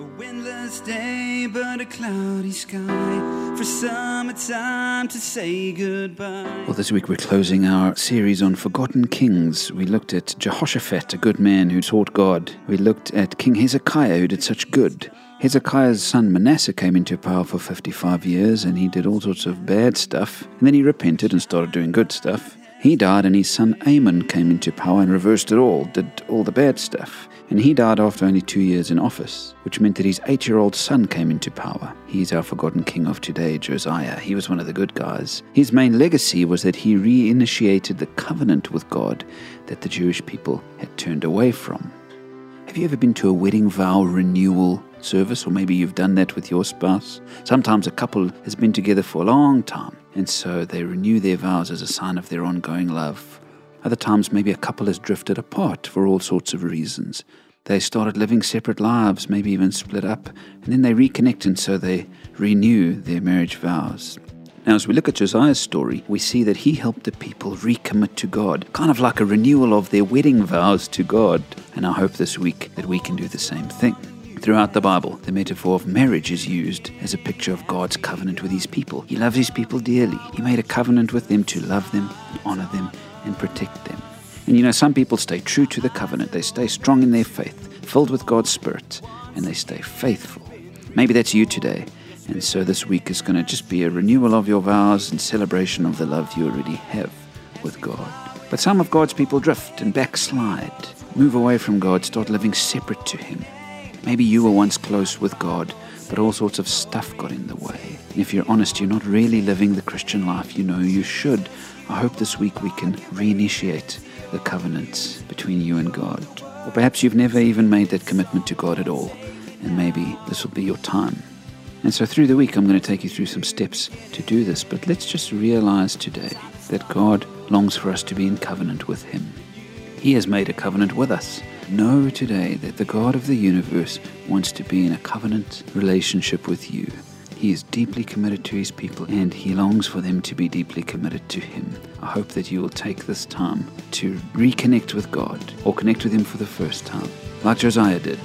A windless day, but a cloudy sky for summertime to say goodbye. Well, this week we're closing our series on forgotten kings. We looked at Jehoshaphat, a good man who taught God. We looked at King Hezekiah, who did such good. Hezekiah's son Manasseh came into power for 55 years and he did all sorts of bad stuff. And then he repented and started doing good stuff. He died and his son Amon came into power and reversed it all, did all the bad stuff. And he died after only two years in office, which meant that his eight year old son came into power. He's our forgotten king of today, Josiah. He was one of the good guys. His main legacy was that he reinitiated the covenant with God that the Jewish people had turned away from. Have you ever been to a wedding vow renewal service, or maybe you've done that with your spouse? Sometimes a couple has been together for a long time, and so they renew their vows as a sign of their ongoing love. Other times, maybe a couple has drifted apart for all sorts of reasons. They started living separate lives, maybe even split up, and then they reconnect, and so they renew their marriage vows. Now, as we look at Josiah's story, we see that he helped the people recommit to God, kind of like a renewal of their wedding vows to God. And I hope this week that we can do the same thing. Throughout the Bible, the metaphor of marriage is used as a picture of God's covenant with his people. He loves his people dearly. He made a covenant with them to love them, and honor them, and protect them. And you know, some people stay true to the covenant. They stay strong in their faith, filled with God's Spirit, and they stay faithful. Maybe that's you today. And so this week is going to just be a renewal of your vows and celebration of the love you already have with God. But some of God's people drift and backslide, move away from God, start living separate to Him. Maybe you were once close with God, but all sorts of stuff got in the way. And if you're honest, you're not really living the Christian life you know you should. I hope this week we can reinitiate the covenant between you and God. Or perhaps you've never even made that commitment to God at all, and maybe this will be your time. And so through the week, I'm going to take you through some steps to do this. But let's just realize today that God longs for us to be in covenant with Him. He has made a covenant with us. Know today that the God of the universe wants to be in a covenant relationship with you. He is deeply committed to his people and he longs for them to be deeply committed to him. I hope that you will take this time to reconnect with God or connect with him for the first time, like Josiah did,